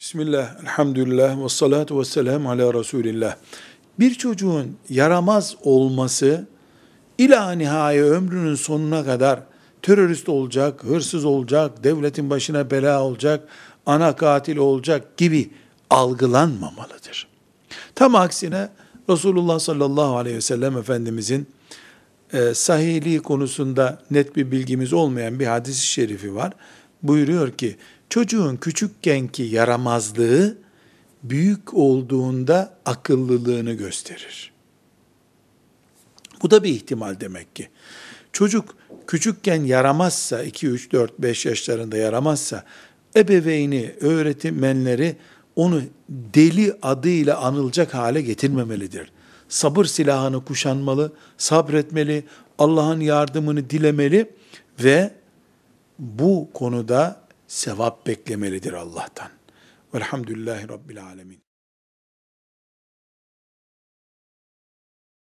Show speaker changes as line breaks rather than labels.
Bismillah, elhamdülillah, ve salatu ve selamu ala Resulillah. Bir çocuğun yaramaz olması, ila nihai ömrünün sonuna kadar terörist olacak, hırsız olacak, devletin başına bela olacak, ana katil olacak gibi algılanmamalıdır. Tam aksine Resulullah sallallahu aleyhi ve sellem Efendimizin e, sahihliği konusunda net bir bilgimiz olmayan bir hadis-i şerifi var. Buyuruyor ki, çocuğun küçükkenki yaramazlığı, büyük olduğunda akıllılığını gösterir. Bu da bir ihtimal demek ki. Çocuk küçükken yaramazsa, 2, 3, 4, 5 yaşlarında yaramazsa, ebeveyni, öğretmenleri onu deli adıyla anılacak hale getirmemelidir. Sabır silahını kuşanmalı, sabretmeli, Allah'ın yardımını dilemeli ve bu konuda sevap beklemelidir Allah'tan. Velhamdülillahi Rabbil Alemin.